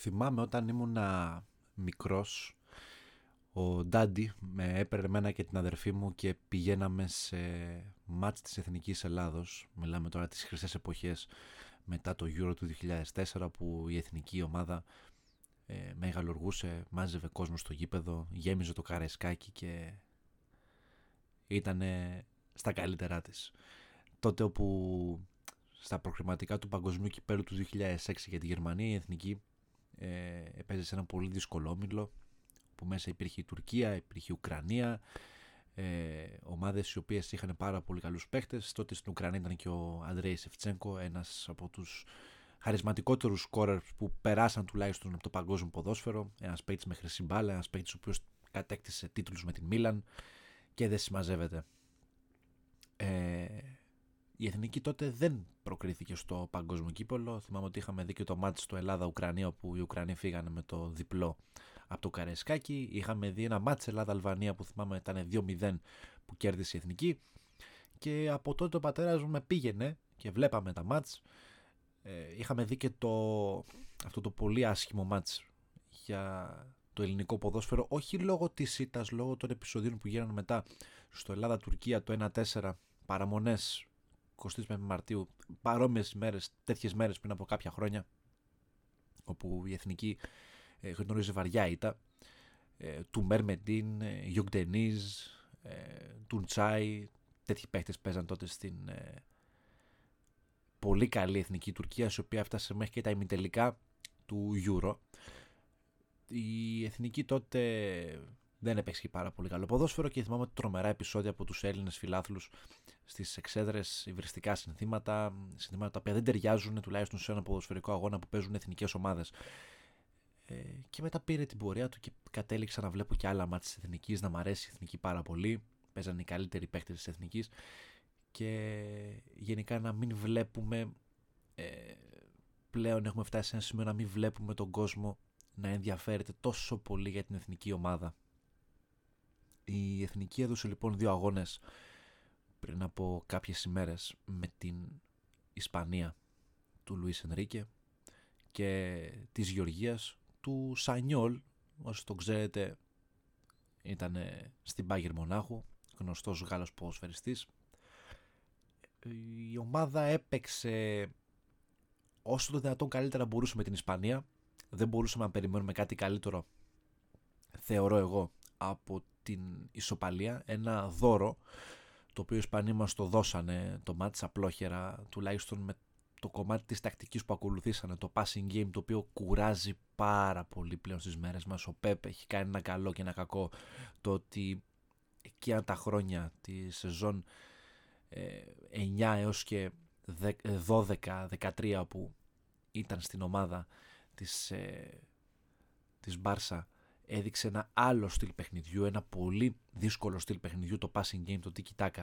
Θυμάμαι όταν ήμουν μικρός, ο Ντάντι με έπαιρνε εμένα και την αδερφή μου και πηγαίναμε σε μάτς της Εθνικής Ελλάδος. Μιλάμε τώρα τις χρυσές εποχές μετά το Euro του 2004 που η εθνική ομάδα ε, μεγαλουργούσε, μάζευε κόσμο στο γήπεδο, γέμιζε το καρεσκάκι και ήταν στα καλύτερά της. Τότε όπου στα προκριματικά του παγκοσμίου κυπέλου του 2006 για τη Γερμανία η εθνική ε, έπαιζες σε ένα πολύ δύσκολο όμιλο που μέσα υπήρχε η Τουρκία, υπήρχε η Ουκρανία ε, ομάδες οι οποίες είχαν πάρα πολύ καλούς παίχτες. Τότε στην Ουκρανία ήταν και ο Αντρέη Σεφτσέγκο ένας από τους χαρισματικότερους σκόρερ που περάσαν τουλάχιστον από το παγκόσμιο ποδόσφαιρο. Ένας παίκτης με χρυσή μπάλα, ένας παίκτης ο οποίος κατέκτησε τίτλους με την Μίλαν και δεν συμμαζεύεται. ε, η Εθνική τότε δεν προκρίθηκε στο παγκόσμιο κύπελο. Θυμάμαι ότι είχαμε δει και το μάτι στο Ελλάδα-Ουκρανία, όπου οι Ουκρανοί φύγανε με το διπλό από το Καρεσκάκι. Είχαμε δει ένα μάτι Ελλάδα-Αλβανία που θυμάμαι ήταν 2-0 που κέρδισε η Εθνική. Και από τότε ο πατέρας μου με πήγαινε και βλέπαμε τα μάτς. Ε, είχαμε δει και το, αυτό το πολύ άσχημο μάτς για το ελληνικό ποδόσφαιρο, όχι λόγω της ήττας, λόγω των επεισοδίων που γίνανε μετά στο Ελλάδα-Τουρκία το 1-4, παραμονές 25 Μαρτίου, παρόμοιες μέρες, τέτοιες μέρες πριν από κάποια χρόνια, όπου η εθνική ε, γνώριζε βαριά ήττα. Ε, του Μερμεντίν, ε, Γιουγκ ε, του Ντσάι, τέτοιοι παίχτες παίζαν τότε στην ε, πολύ καλή εθνική Τουρκία, η οποία έφτασε μέχρι και τα ημιτελικά του Euro. Η εθνική τότε δεν έπαιξε και πάρα πολύ καλό ποδόσφαιρο και θυμάμαι τρομερά επεισόδια από τους Έλληνες φιλάθλους στις εξέδρες, υβριστικά συνθήματα, συνθήματα τα οποία δεν ταιριάζουν τουλάχιστον σε ένα ποδοσφαιρικό αγώνα που παίζουν εθνικές ομάδες. Ε, και μετά πήρε την πορεία του και κατέληξα να βλέπω και άλλα μάτια της εθνικής, να μ' αρέσει η εθνική πάρα πολύ. Παίζανε οι καλύτεροι παίχτε της εθνικής και γενικά να μην βλέπουμε. Ε, πλέον έχουμε φτάσει σε ένα σημείο να μην βλέπουμε τον κόσμο να ενδιαφέρεται τόσο πολύ για την εθνική ομάδα η Εθνική έδωσε λοιπόν δύο αγώνες πριν από κάποιες ημέρες με την Ισπανία του Λουίς Ενρίκε και της Γεωργίας του Σανιόλ. Όσοι το ξέρετε ήταν στην Πάγερ Μονάχου γνωστός Γάλλος ποδοσφαιριστής. Η ομάδα έπαιξε όσο το δυνατόν καλύτερα μπορούσε με την Ισπανία. Δεν μπορούσαμε να περιμένουμε κάτι καλύτερο θεωρώ εγώ από την ισοπαλία, ένα δώρο το οποίο οι Ισπανοί μας το δώσανε το μάτι απλόχερα τουλάχιστον με το κομμάτι της τακτικής που ακολουθήσανε το passing game το οποίο κουράζει πάρα πολύ πλέον στις μέρες μας. Ο Πέπ έχει κάνει ένα καλό και ένα κακό. Το ότι εκείνα τα χρόνια τη σεζόν 9 ε, έως και 12-13 που ήταν στην ομάδα της, ε, της Μπάρσα έδειξε ένα άλλο στυλ παιχνιδιού, ένα πολύ δύσκολο στυλ παιχνιδιού, το passing game, το tiki taka,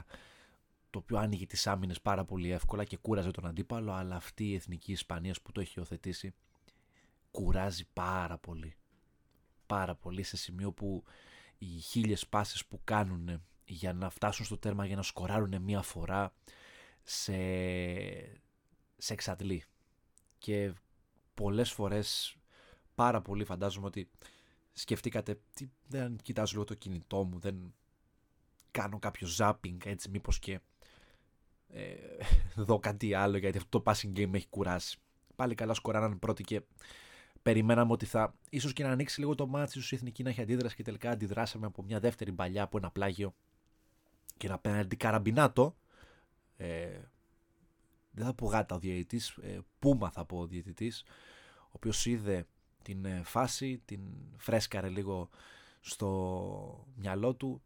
το οποίο άνοιγε τις άμυνες πάρα πολύ εύκολα και κούραζε τον αντίπαλο, αλλά αυτή η εθνική Ισπανία που το έχει υιοθετήσει κουράζει πάρα πολύ. Πάρα πολύ σε σημείο που οι χίλιες πάσες που κάνουν για να φτάσουν στο τέρμα, για να σκοράρουν μία φορά, σε, σε εξαντλεί. Και πολλές φορές πάρα πολύ φαντάζομαι ότι σκεφτήκατε τι, δεν κοιτάζω λίγο το κινητό μου, δεν κάνω κάποιο zapping έτσι μήπως και ε, δω κάτι άλλο γιατί αυτό το passing game με έχει κουράσει. Πάλι καλά σκοράραν πρώτοι και περιμέναμε ότι θα ίσως και να ανοίξει λίγο το μάτι ίσως η Εθνική να έχει αντίδραση και τελικά αντιδράσαμε από μια δεύτερη παλιά από ένα πλάγιο και να πέναντι καραμπινάτο ε, δεν θα πω γάτα ο διαιτητής, ε, πούμα θα πω ο διαιτητής ο οποίος είδε την ε, φάση, την φρέσκαρε λίγο στο μυαλό του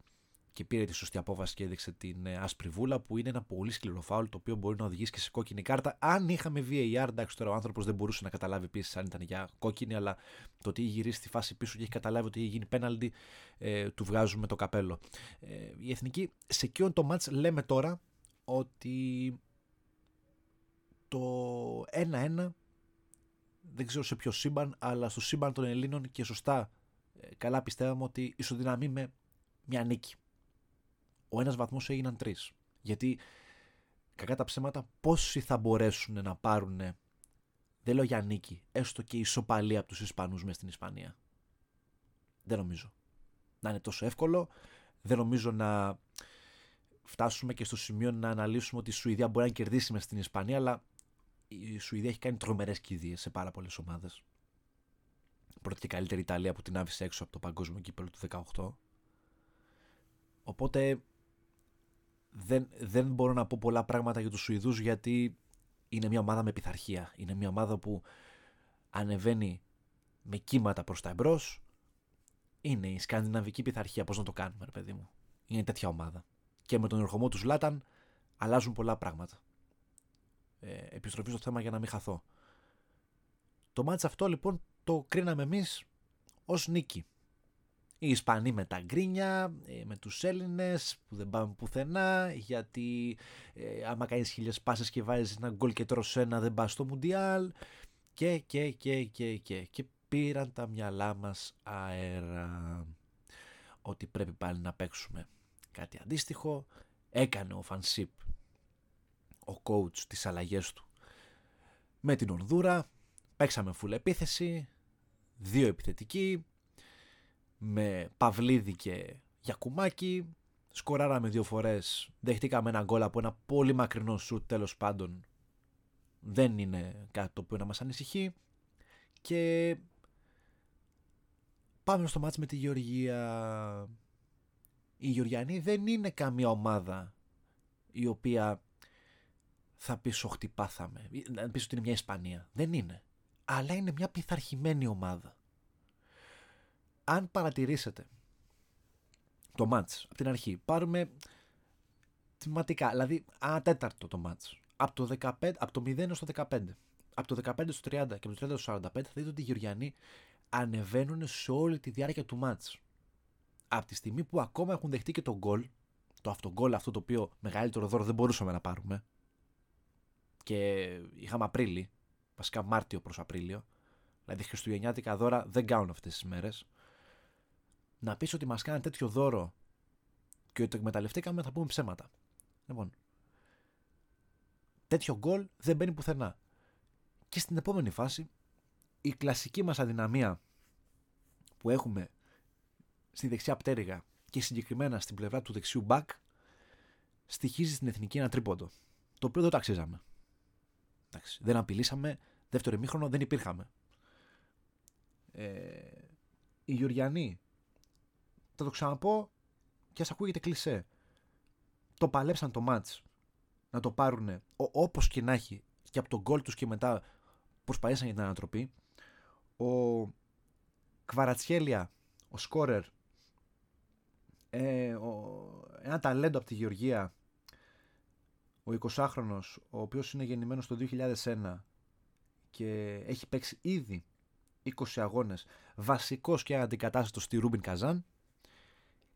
και πήρε τη σωστή απόφαση και έδειξε την ε, άσπρη βούλα που είναι ένα πολύ σκληρό φάουλ το οποίο μπορεί να οδηγήσει και σε κόκκινη κάρτα. Αν είχαμε VAR, εντάξει τώρα ο άνθρωπος δεν μπορούσε να καταλάβει επίσης αν ήταν για κόκκινη, αλλά το ότι έχει γυρίσει τη φάση πίσω και έχει καταλάβει ότι έχει γίνει πέναλτι, ε, του βγάζουμε το καπέλο. Ε, η εθνική σε εκείνο το match λέμε τώρα ότι το 1-1 δεν ξέρω σε ποιο σύμπαν, αλλά στο σύμπαν των Ελλήνων και σωστά ε, καλά πιστεύαμε ότι ισοδυναμεί με μια νίκη. Ο ένας βαθμός έγιναν τρεις. Γιατί κακά τα ψέματα πόσοι θα μπορέσουν να πάρουν Δεν λέω για νίκη. Έστω και ισοπαλία από τους Ισπανούς μες στην Ισπανία. Δεν νομίζω. Να είναι τόσο εύκολο. Δεν νομίζω να φτάσουμε και στο σημείο να αναλύσουμε ότι η Σουηδία μπορεί να κερδίσει μες στην Ισπανία, αλλά η Σουηδία έχει κάνει τρομερές κηδείες σε πάρα πολλές ομάδες. Πρώτη και καλύτερη Ιταλία που την άφησε έξω από το παγκόσμιο κύπελο του 18. Οπότε δεν, δεν μπορώ να πω πολλά πράγματα για τους Σουηδούς γιατί είναι μια ομάδα με πειθαρχία. Είναι μια ομάδα που ανεβαίνει με κύματα προς τα εμπρός. Είναι η σκανδιναβική πειθαρχία. Πώς να το κάνουμε, ρε παιδί μου. Είναι τέτοια ομάδα. Και με τον ερχομό του Λάταν αλλάζουν πολλά πράγματα. Ε, επιστροφή στο θέμα για να μην χαθώ. Το μάτς αυτό λοιπόν το κρίναμε εμείς ως νίκη. Οι Ισπανοί με τα γκρίνια, ε, με τους Έλληνες που δεν πάμε πουθενά γιατί ε, άμα κάνεις χίλιες πάσες και βάζεις ένα γκολ και τρως ένα δεν πας στο Μουντιάλ και και και και και και πήραν τα μυαλά μας αέρα ότι πρέπει πάλι να παίξουμε κάτι αντίστοιχο έκανε ο Φανσίπ ο coach τις αλλαγές του με την Ονδούρα παίξαμε full επίθεση δύο επιθετικοί με Παυλίδη και Γιακουμάκη. Σκοράραμε δύο φορές, δεχτήκαμε ένα γκολ από ένα πολύ μακρινό σουτ τέλος πάντων. Δεν είναι κάτι το οποίο να μας ανησυχεί. Και πάμε στο μάτς με τη Γεωργία. Η Γεωργιανή δεν είναι καμία ομάδα η οποία θα πει ότι πάθαμε. Να πεις ότι είναι μια Ισπανία. Δεν είναι. Αλλά είναι μια πειθαρχημένη ομάδα αν παρατηρήσετε το μάτς από την αρχή, πάρουμε θεματικά, δηλαδή ένα τέταρτο το μάτς, από το, 15, από το 0 στο 15, από το 15 στο 30 και από το 30 στο 45 θα δείτε ότι οι Γεωργιανοί ανεβαίνουν σε όλη τη διάρκεια του μάτς. Από τη στιγμή που ακόμα έχουν δεχτεί και το γκολ, το αυτογκολ αυτό το οποίο μεγαλύτερο δώρο δεν μπορούσαμε να πάρουμε και είχαμε Απρίλη, βασικά Μάρτιο προς Απρίλιο, δηλαδή χριστουγεννιάτικα δώρα δεν κάνουν αυτές τις μέρες, να πεις ότι μας κάνει τέτοιο δώρο και ότι το εκμεταλλευτήκαμε, θα πούμε ψέματα. Λοιπόν, τέτοιο γκολ δεν μπαίνει πουθενά. Και στην επόμενη φάση, η κλασική μας αδυναμία που έχουμε στη δεξιά πτέρυγα και συγκεκριμένα στην πλευρά του δεξιού back στοιχίζει στην εθνική ένα τρίποντο. Το οποίο δεν το αξίζαμε. Εντάξει, δεν απειλήσαμε, δεύτερο ημίχρονο δεν υπήρχαμε. Ε, οι Γεωργιανοί θα το ξαναπώ και ας ακούγεται κλισέ. Το παλέψαν το μάτς να το πάρουν όπως και να έχει και από τον γκολ τους και μετά προσπαθήσαν για την ανατροπή. Ο Κβαρατσχέλια, ο σκόρερ, ε, ο, ένα ταλέντο από τη Γεωργία, ο 20χρονος, ο οποίος είναι γεννημένος το 2001 και έχει παίξει ήδη 20 αγώνες, βασικός και αντικατάστατος στη Ρούμπιν Καζάν,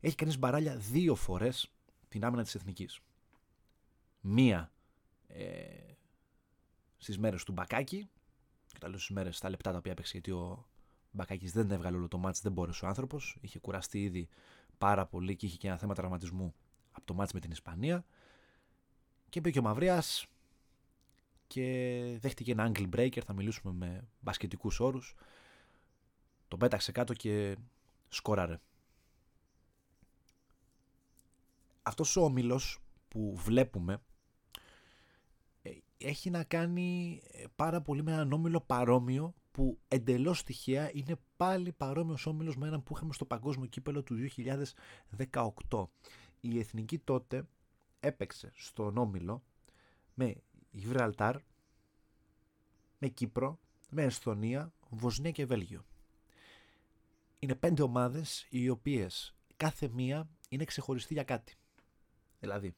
έχει κάνει μπαράλια δύο φορές την άμυνα της εθνικής. Μία ε, στις μέρες του Μπακάκη, και τα λέω στις μέρες, στα λεπτά τα οποία έπαιξε, γιατί ο Μπακάκης δεν έβγαλε όλο το μάτς, δεν μπόρεσε ο άνθρωπος. Είχε κουραστεί ήδη πάρα πολύ και είχε και ένα θέμα τραυματισμού από το μάτς με την Ισπανία. Και είπε και ο Μαυρίας και δέχτηκε ένα angle breaker. Θα μιλήσουμε με μπασκετικούς όρους. Το πέταξε κάτω και σκόραρε αυτός ο όμιλος που βλέπουμε ε, έχει να κάνει ε, πάρα πολύ με έναν όμιλο παρόμοιο που εντελώς τυχαία είναι πάλι παρόμοιος όμιλος με έναν που είχαμε στο παγκόσμιο κύπελο του 2018. Η Εθνική τότε έπαιξε στον όμιλο με Γιβραλτάρ, με Κύπρο, με Εσθονία, Βοσνία και Βέλγιο. Είναι πέντε ομάδες οι οποίες κάθε μία είναι ξεχωριστή για κάτι. Δηλαδή,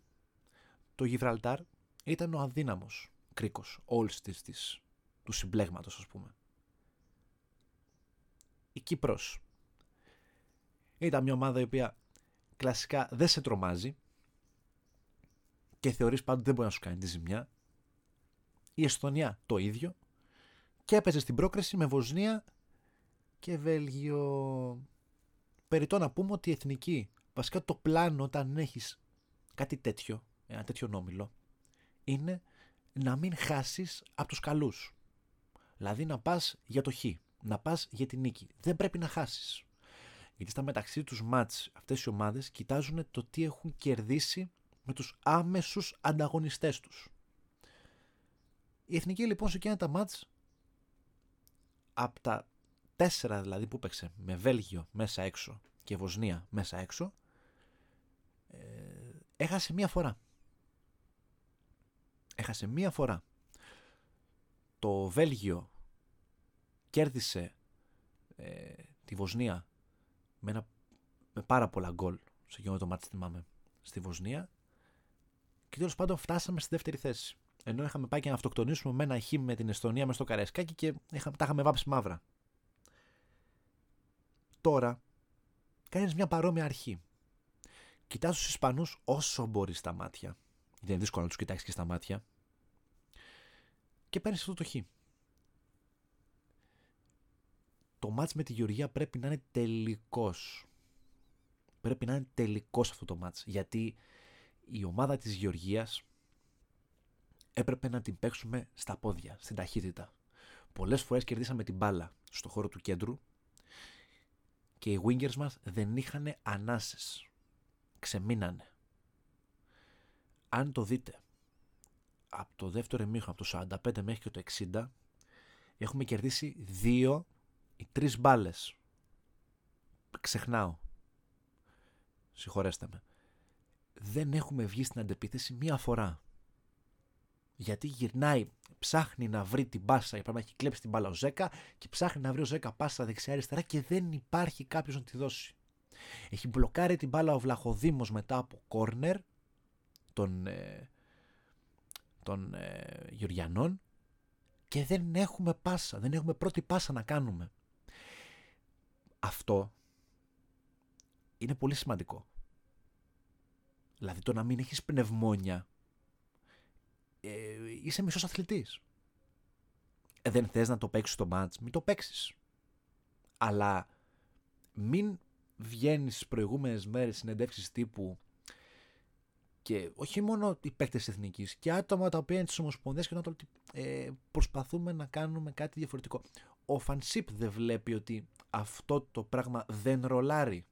το Γιβραλτάρ ήταν ο αδύναμος κρίκος όλης της, της, του συμπλέγματος ας πούμε. Η Κύπρος ήταν μια ομάδα η οποία κλασικά δεν σε τρομάζει και θεωρείς πάντοτε δεν μπορεί να σου κάνει τη ζημιά. Η Εσθονία το ίδιο και έπαιζε στην πρόκριση με Βοσνία και Βέλγιο. Περιτώ να πούμε ότι η εθνική, βασικά το πλάνο όταν έχεις κάτι τέτοιο, ένα τέτοιο νόμιλο, είναι να μην χάσεις από τους καλούς. Δηλαδή να πας για το χ, να πας για την νίκη. Δεν πρέπει να χάσεις. Γιατί στα μεταξύ τους μάτς αυτές οι ομάδες κοιτάζουν το τι έχουν κερδίσει με τους άμεσους ανταγωνιστές τους. Η Εθνική λοιπόν σε εκείνα τα μάτς από τα τέσσερα δηλαδή που παίξε με Βέλγιο μέσα έξω και Βοσνία μέσα έξω ε, έχασε μία φορά. Έχασε μία φορά. Το Βέλγιο κέρδισε ε, τη Βοσνία με, ένα, με πάρα πολλά γκολ σε εκείνο το μάτι θυμάμαι στη Βοσνία και τέλος πάντων φτάσαμε στη δεύτερη θέση. Ενώ είχαμε πάει και να αυτοκτονήσουμε με ένα χ με την Εστονία με στο Καρέσκακι και είχαμε, τα είχαμε βάψει μαύρα. Τώρα κάνεις μια παρόμοια αρχή. Κοιτάς τους Ισπανούς όσο μπορείς στα μάτια. Δεν είναι δύσκολο να τους κοιτάξεις και στα μάτια. Και παίρνεις αυτό το χ. Το μάτς με τη Γεωργία πρέπει να είναι τελικός. Πρέπει να είναι τελικός αυτό το μάτς. Γιατί η ομάδα της Γεωργίας έπρεπε να την παίξουμε στα πόδια, στην ταχύτητα. Πολλές φορές κερδίσαμε την μπάλα στο χώρο του κέντρου και οι wingers μας δεν είχαν ανάσες. Ξεμείνανε. Αν το δείτε, από το δεύτερο εμίχρονο, από το 45 μέχρι και το 60, έχουμε κερδίσει δύο ή τρεις μπάλες. Ξεχνάω. Συγχωρέστε με. Δεν έχουμε βγει στην αντεπίθεση μία φορά γιατί γυρνάει, ψάχνει να βρει την πάσα, πρέπει να έχει κλέψει την μπάλα ο Ζέκα και ψάχνει να βρει ο Ζέκα πάσα δεξιά-αριστερά και δεν υπάρχει κάποιος να τη δώσει. Έχει μπλοκάρει την μπάλα ο Βλαχοδήμος μετά από κόρνερ των, ε, των ε, Γεωργιανών και δεν έχουμε πάσα, δεν έχουμε πρώτη πάσα να κάνουμε. Αυτό είναι πολύ σημαντικό. Δηλαδή το να μην έχεις πνευμόνια ε, είσαι μισός αθλητής. Ε, δεν θες να το παίξεις το μάτς, μην το παίξεις. Αλλά μην βγαίνεις στις προηγούμενες μέρες συνεντεύξεις τύπου και όχι μόνο οι παίκτες εθνικής και άτομα τα οποία είναι τη Ομοσπονδία και να το ε, προσπαθούμε να κάνουμε κάτι διαφορετικό. Ο Φανσίπ δεν βλέπει ότι αυτό το πράγμα δεν ρολάρει.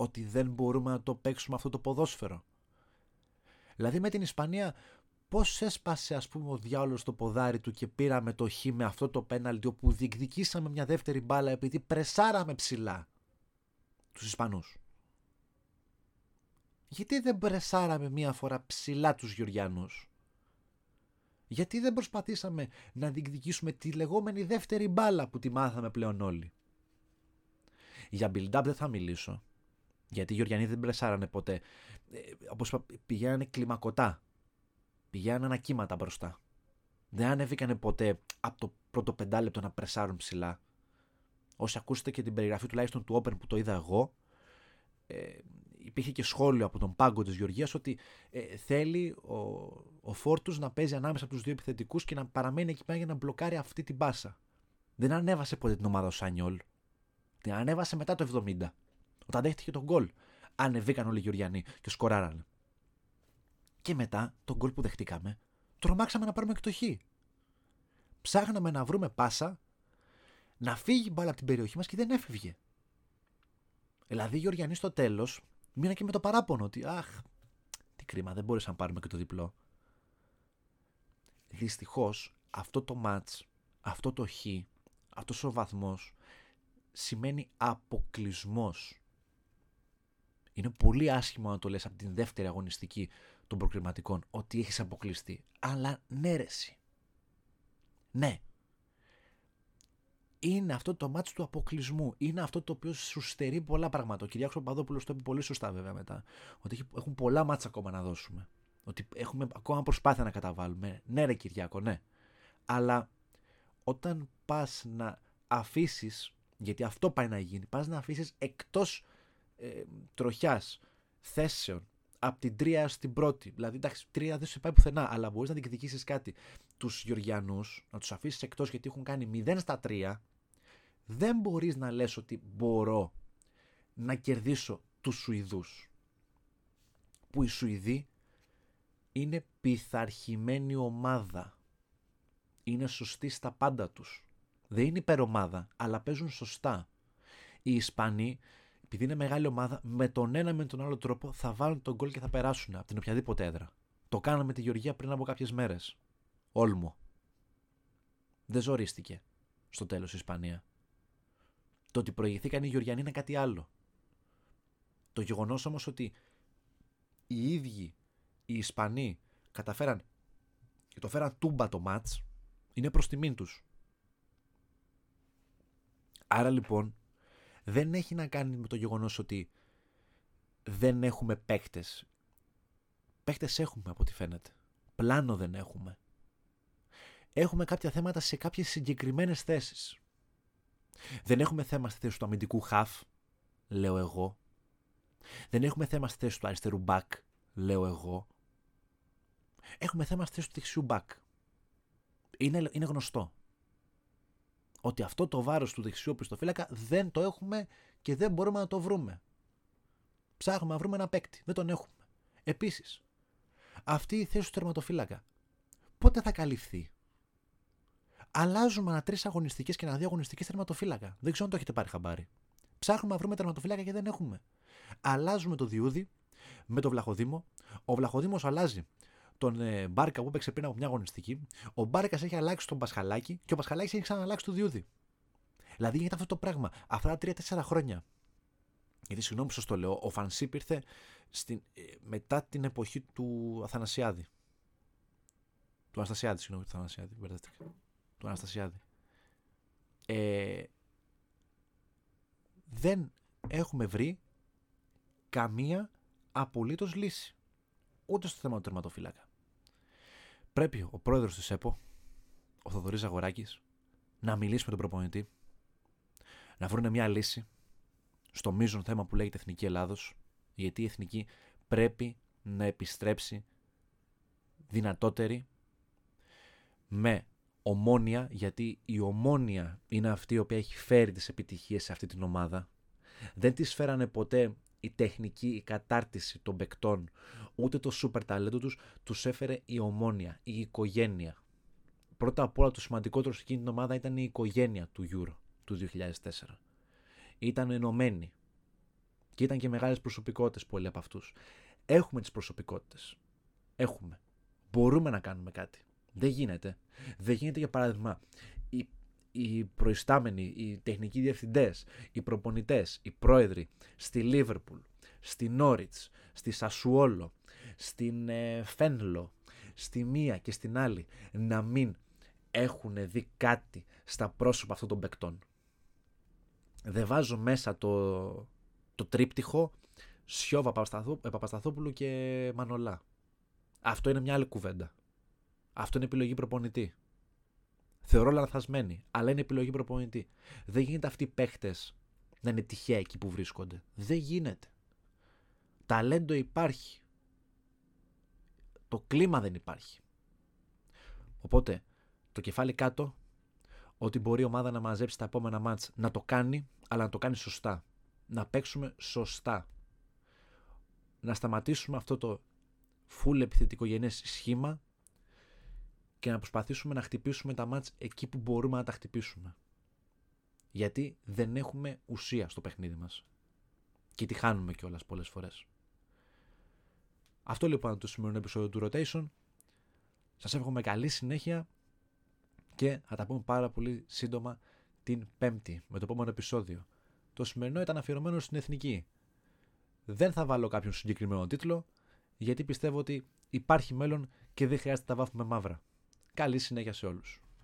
Ότι δεν μπορούμε να το παίξουμε αυτό το ποδόσφαιρο. Δηλαδή με την Ισπανία πώς έσπασε ας πούμε ο διάολος το ποδάρι του και πήραμε το χ με αυτό το πέναλτι όπου διεκδικήσαμε μια δεύτερη μπάλα επειδή πρεσάραμε ψηλά τους Ισπανούς; Γιατί δεν πρεσάραμε μία φορά ψηλά τους Γεωργιανούς; Γιατί δεν προσπαθήσαμε να διεκδικήσουμε τη λεγόμενη δεύτερη μπάλα που τη μάθαμε πλέον όλοι; Για build-up δεν θα μιλήσω. Γιατί οι Γεωργιανοί δεν πρεσάρανε ποτέ. Ε, Όπως είπα, πηγαίνανε κλιμακωτά. Πηγαίνανε ανακύματα μπροστά. Δεν ανέβηκανε ποτέ από το πρώτο πεντάλεπτο να πρεσάρουν ψηλά. Όσοι ακούσετε και την περιγραφή τουλάχιστον του Open που το είδα εγώ, ε, υπήρχε και σχόλιο από τον πάγκο της Γεωργίας ότι ε, θέλει ο, ο Φόρτους να παίζει ανάμεσα από τους δύο επιθετικούς και να παραμένει εκεί πέρα για να μπλοκάρει αυτή την πάσα. Δεν ανέβασε ποτέ την ομάδα ο Σάνιολ. Την ανέβασε μετά το 70. Όταν δέχτηκε τον γκολ, ανεβήκαν όλοι οι Γεωργιανοί και σκοράραν. Και μετά, τον γκολ που δεχτήκαμε, τρομάξαμε να πάρουμε και το χ. Ψάχναμε να βρούμε πάσα, να φύγει μπάλα από την περιοχή μας και δεν έφευγε. Δηλαδή οι Γεωργιανοί στο τέλος μείναν και με το παράπονο ότι Αχ, τι κρίμα, δεν μπορούσαμε να πάρουμε και το διπλό. Δυστυχώς αυτό το ματ, αυτό το χ, αυτός ο βαθμός σημαίνει αποκλεισμός είναι πολύ άσχημο να το λες από την δεύτερη αγωνιστική των προκριματικών ότι έχεις αποκλειστεί. Αλλά ναι ρε Ναι. Είναι αυτό το μάτι του αποκλεισμού. Είναι αυτό το οποίο σου στερεί πολλά πράγματα. Ο Κυριάκος Παπαδόπουλος το είπε πολύ σωστά βέβαια μετά. Ότι έχουν πολλά μάτσα ακόμα να δώσουμε. Ότι έχουμε ακόμα προσπάθεια να καταβάλουμε. Ναι ρε Κυριάκο, ναι. Αλλά όταν πας να αφήσεις, γιατί αυτό πάει να γίνει, πας να αφήσεις εκτός ε, τροχιάς, θέσεων, από την τρία στην πρώτη. Δηλαδή, εντάξει, τρία δεν σε πάει πουθενά, αλλά μπορείς να διεκδικήσεις κάτι. Τους Γεωργιανούς, να τους αφήσεις εκτός γιατί έχουν κάνει 0 στα 3, δεν μπορείς να λες ότι μπορώ να κερδίσω τους Σουηδούς. Που οι Σουηδοί είναι πειθαρχημένη ομάδα. είναι σωστοί στα πάντα τους. Δεν είναι υπερομάδα, αλλά παίζουν σωστά. Οι Ισπανοί, επειδή είναι μεγάλη ομάδα, με τον ένα με τον άλλο τρόπο θα βάλουν τον γκολ και θα περάσουν από την οποιαδήποτε έδρα. Το κάναμε τη Γεωργία πριν από κάποιες μέρες. Όλμο. Δεν ζορίστηκε στο τέλος η Ισπανία. Το ότι προηγηθήκαν οι Γεωργιανοί είναι κάτι άλλο. Το γεγονός όμως ότι οι ίδιοι οι Ισπανοί καταφέραν και το φέραν τούμπα το μάτς είναι προς τιμήν τους. Άρα λοιπόν δεν έχει να κάνει με το γεγονός ότι δεν έχουμε παίκτες. Παίκτες έχουμε από ό,τι φαίνεται. Πλάνο δεν έχουμε. Έχουμε κάποια θέματα σε κάποιες συγκεκριμένες θέσεις. Δεν έχουμε θέμα στη θέση του αμυντικού χαφ, λέω εγώ. Δεν έχουμε θέμα στη θέση του αριστερού μπακ, λέω εγώ. Έχουμε θέμα στη θέση του δεξιού μπακ. Είναι, είναι γνωστό ότι αυτό το βάρος του δεξιού πιστοφύλακα δεν το έχουμε και δεν μπορούμε να το βρούμε. Ψάχνουμε να βρούμε ένα παίκτη. Δεν τον έχουμε. Επίσης, αυτή η θέση του τερματοφύλακα πότε θα καλυφθεί; Αλλάζουμε ανά τρεις αγωνιστικές και ανά δύο αγωνιστικές τερματοφύλακα. Δεν ξέρω αν το έχετε πάρει χαμπάρι. Ψάχνουμε να βρούμε τερματοφύλακα και δεν έχουμε. Αλλάζουμε το Διούδη με το Βλαχοδήμο. Ο Βλαχοδήμος αλλάζει τον ε, Μπάρκα που έπαιξε πριν από μια αγωνιστική. Ο Μπάρκας έχει αλλάξει τον Πασχαλάκη και ο Πασχαλάκης έχει ξαναλλάξει το Διούδη. Δηλαδή γίνεται αυτό το πράγμα αυτά τα 3-4 χρόνια. Γιατί συγγνώμη που το λέω, ο Φανσίπ ήρθε στην, ε, μετά την εποχή του Αθανασιάδη. Του Αναστασιάδη, συγγνώμη, του Αθανασιάδη. Του Αναστασιάδη. Ε, δεν έχουμε βρει καμία απολύτως λύση. Ούτε στο θέμα του τερματοφύλακα. Πρέπει ο πρόεδρος της ΕΠΟ, ο Θοδωρής Αγοράκης, να μιλήσει με τον προπονητή, να βρουν μια λύση στο μείζον θέμα που λέγεται Εθνική Ελλάδος, γιατί η Εθνική πρέπει να επιστρέψει δυνατότερη με ομόνια, γιατί η ομόνια είναι αυτή η οποία έχει φέρει τις επιτυχίες σε αυτή την ομάδα. Δεν τις φέρανε ποτέ η τεχνική, η κατάρτιση των παικτών, ούτε το σούπερ ταλέντο τους, τους έφερε η ομόνια, η οικογένεια. Πρώτα απ' όλα το σημαντικότερο σε εκείνη την ομάδα ήταν η οικογένεια του Euro του 2004. Ήταν ενωμένοι. Και ήταν και μεγάλες προσωπικότητες πολλοί από αυτούς. Έχουμε τις προσωπικότητες. Έχουμε. Μπορούμε να κάνουμε κάτι. Δεν γίνεται. Δεν γίνεται για παράδειγμα οι, οι προϊστάμενοι, οι τεχνικοί διευθυντές, οι προπονητές, οι πρόεδροι στη Λίβερπουλ, στη Νόριτς, στη Σασουόλο, στην ε, Φένλο, στη μία και στην άλλη να μην έχουν δει κάτι στα πρόσωπα αυτών των παικτών. Δεν βάζω μέσα το, το τρίπτυχο Σιώβα Παπασταθόπουλου και Μανολά. Αυτό είναι μια άλλη κουβέντα. Αυτό είναι επιλογή προπονητή. Θεωρώ λανθασμένη, αλλά είναι επιλογή προπονητή. Δεν γίνεται αυτοί οι παίχτε να είναι τυχαία εκεί που βρίσκονται. Δεν γίνεται. Ταλέντο υπάρχει. Το κλίμα δεν υπάρχει. Οπότε, το κεφάλι κάτω, ότι μπορεί η ομάδα να μαζέψει τα επόμενα μάτς να το κάνει, αλλά να το κάνει σωστά. Να παίξουμε σωστά. Να σταματήσουμε αυτό το full επιθετικό γενές σχήμα και να προσπαθήσουμε να χτυπήσουμε τα μάτς εκεί που μπορούμε να τα χτυπήσουμε. Γιατί δεν έχουμε ουσία στο παιχνίδι μας. Και τη χάνουμε κιόλας πολλές φορές. Αυτό λοιπόν είναι το σημερινό επεισόδιο του Rotation. Σας εύχομαι καλή συνέχεια και θα τα πούμε πάρα πολύ σύντομα την Πέμπτη με το επόμενο επεισόδιο. Το σημερινό ήταν αφιερωμένο στην Εθνική. Δεν θα βάλω κάποιον συγκεκριμένο τίτλο γιατί πιστεύω ότι υπάρχει μέλλον και δεν χρειάζεται να τα βάφουμε μαύρα. Καλή συνέχεια σε όλους.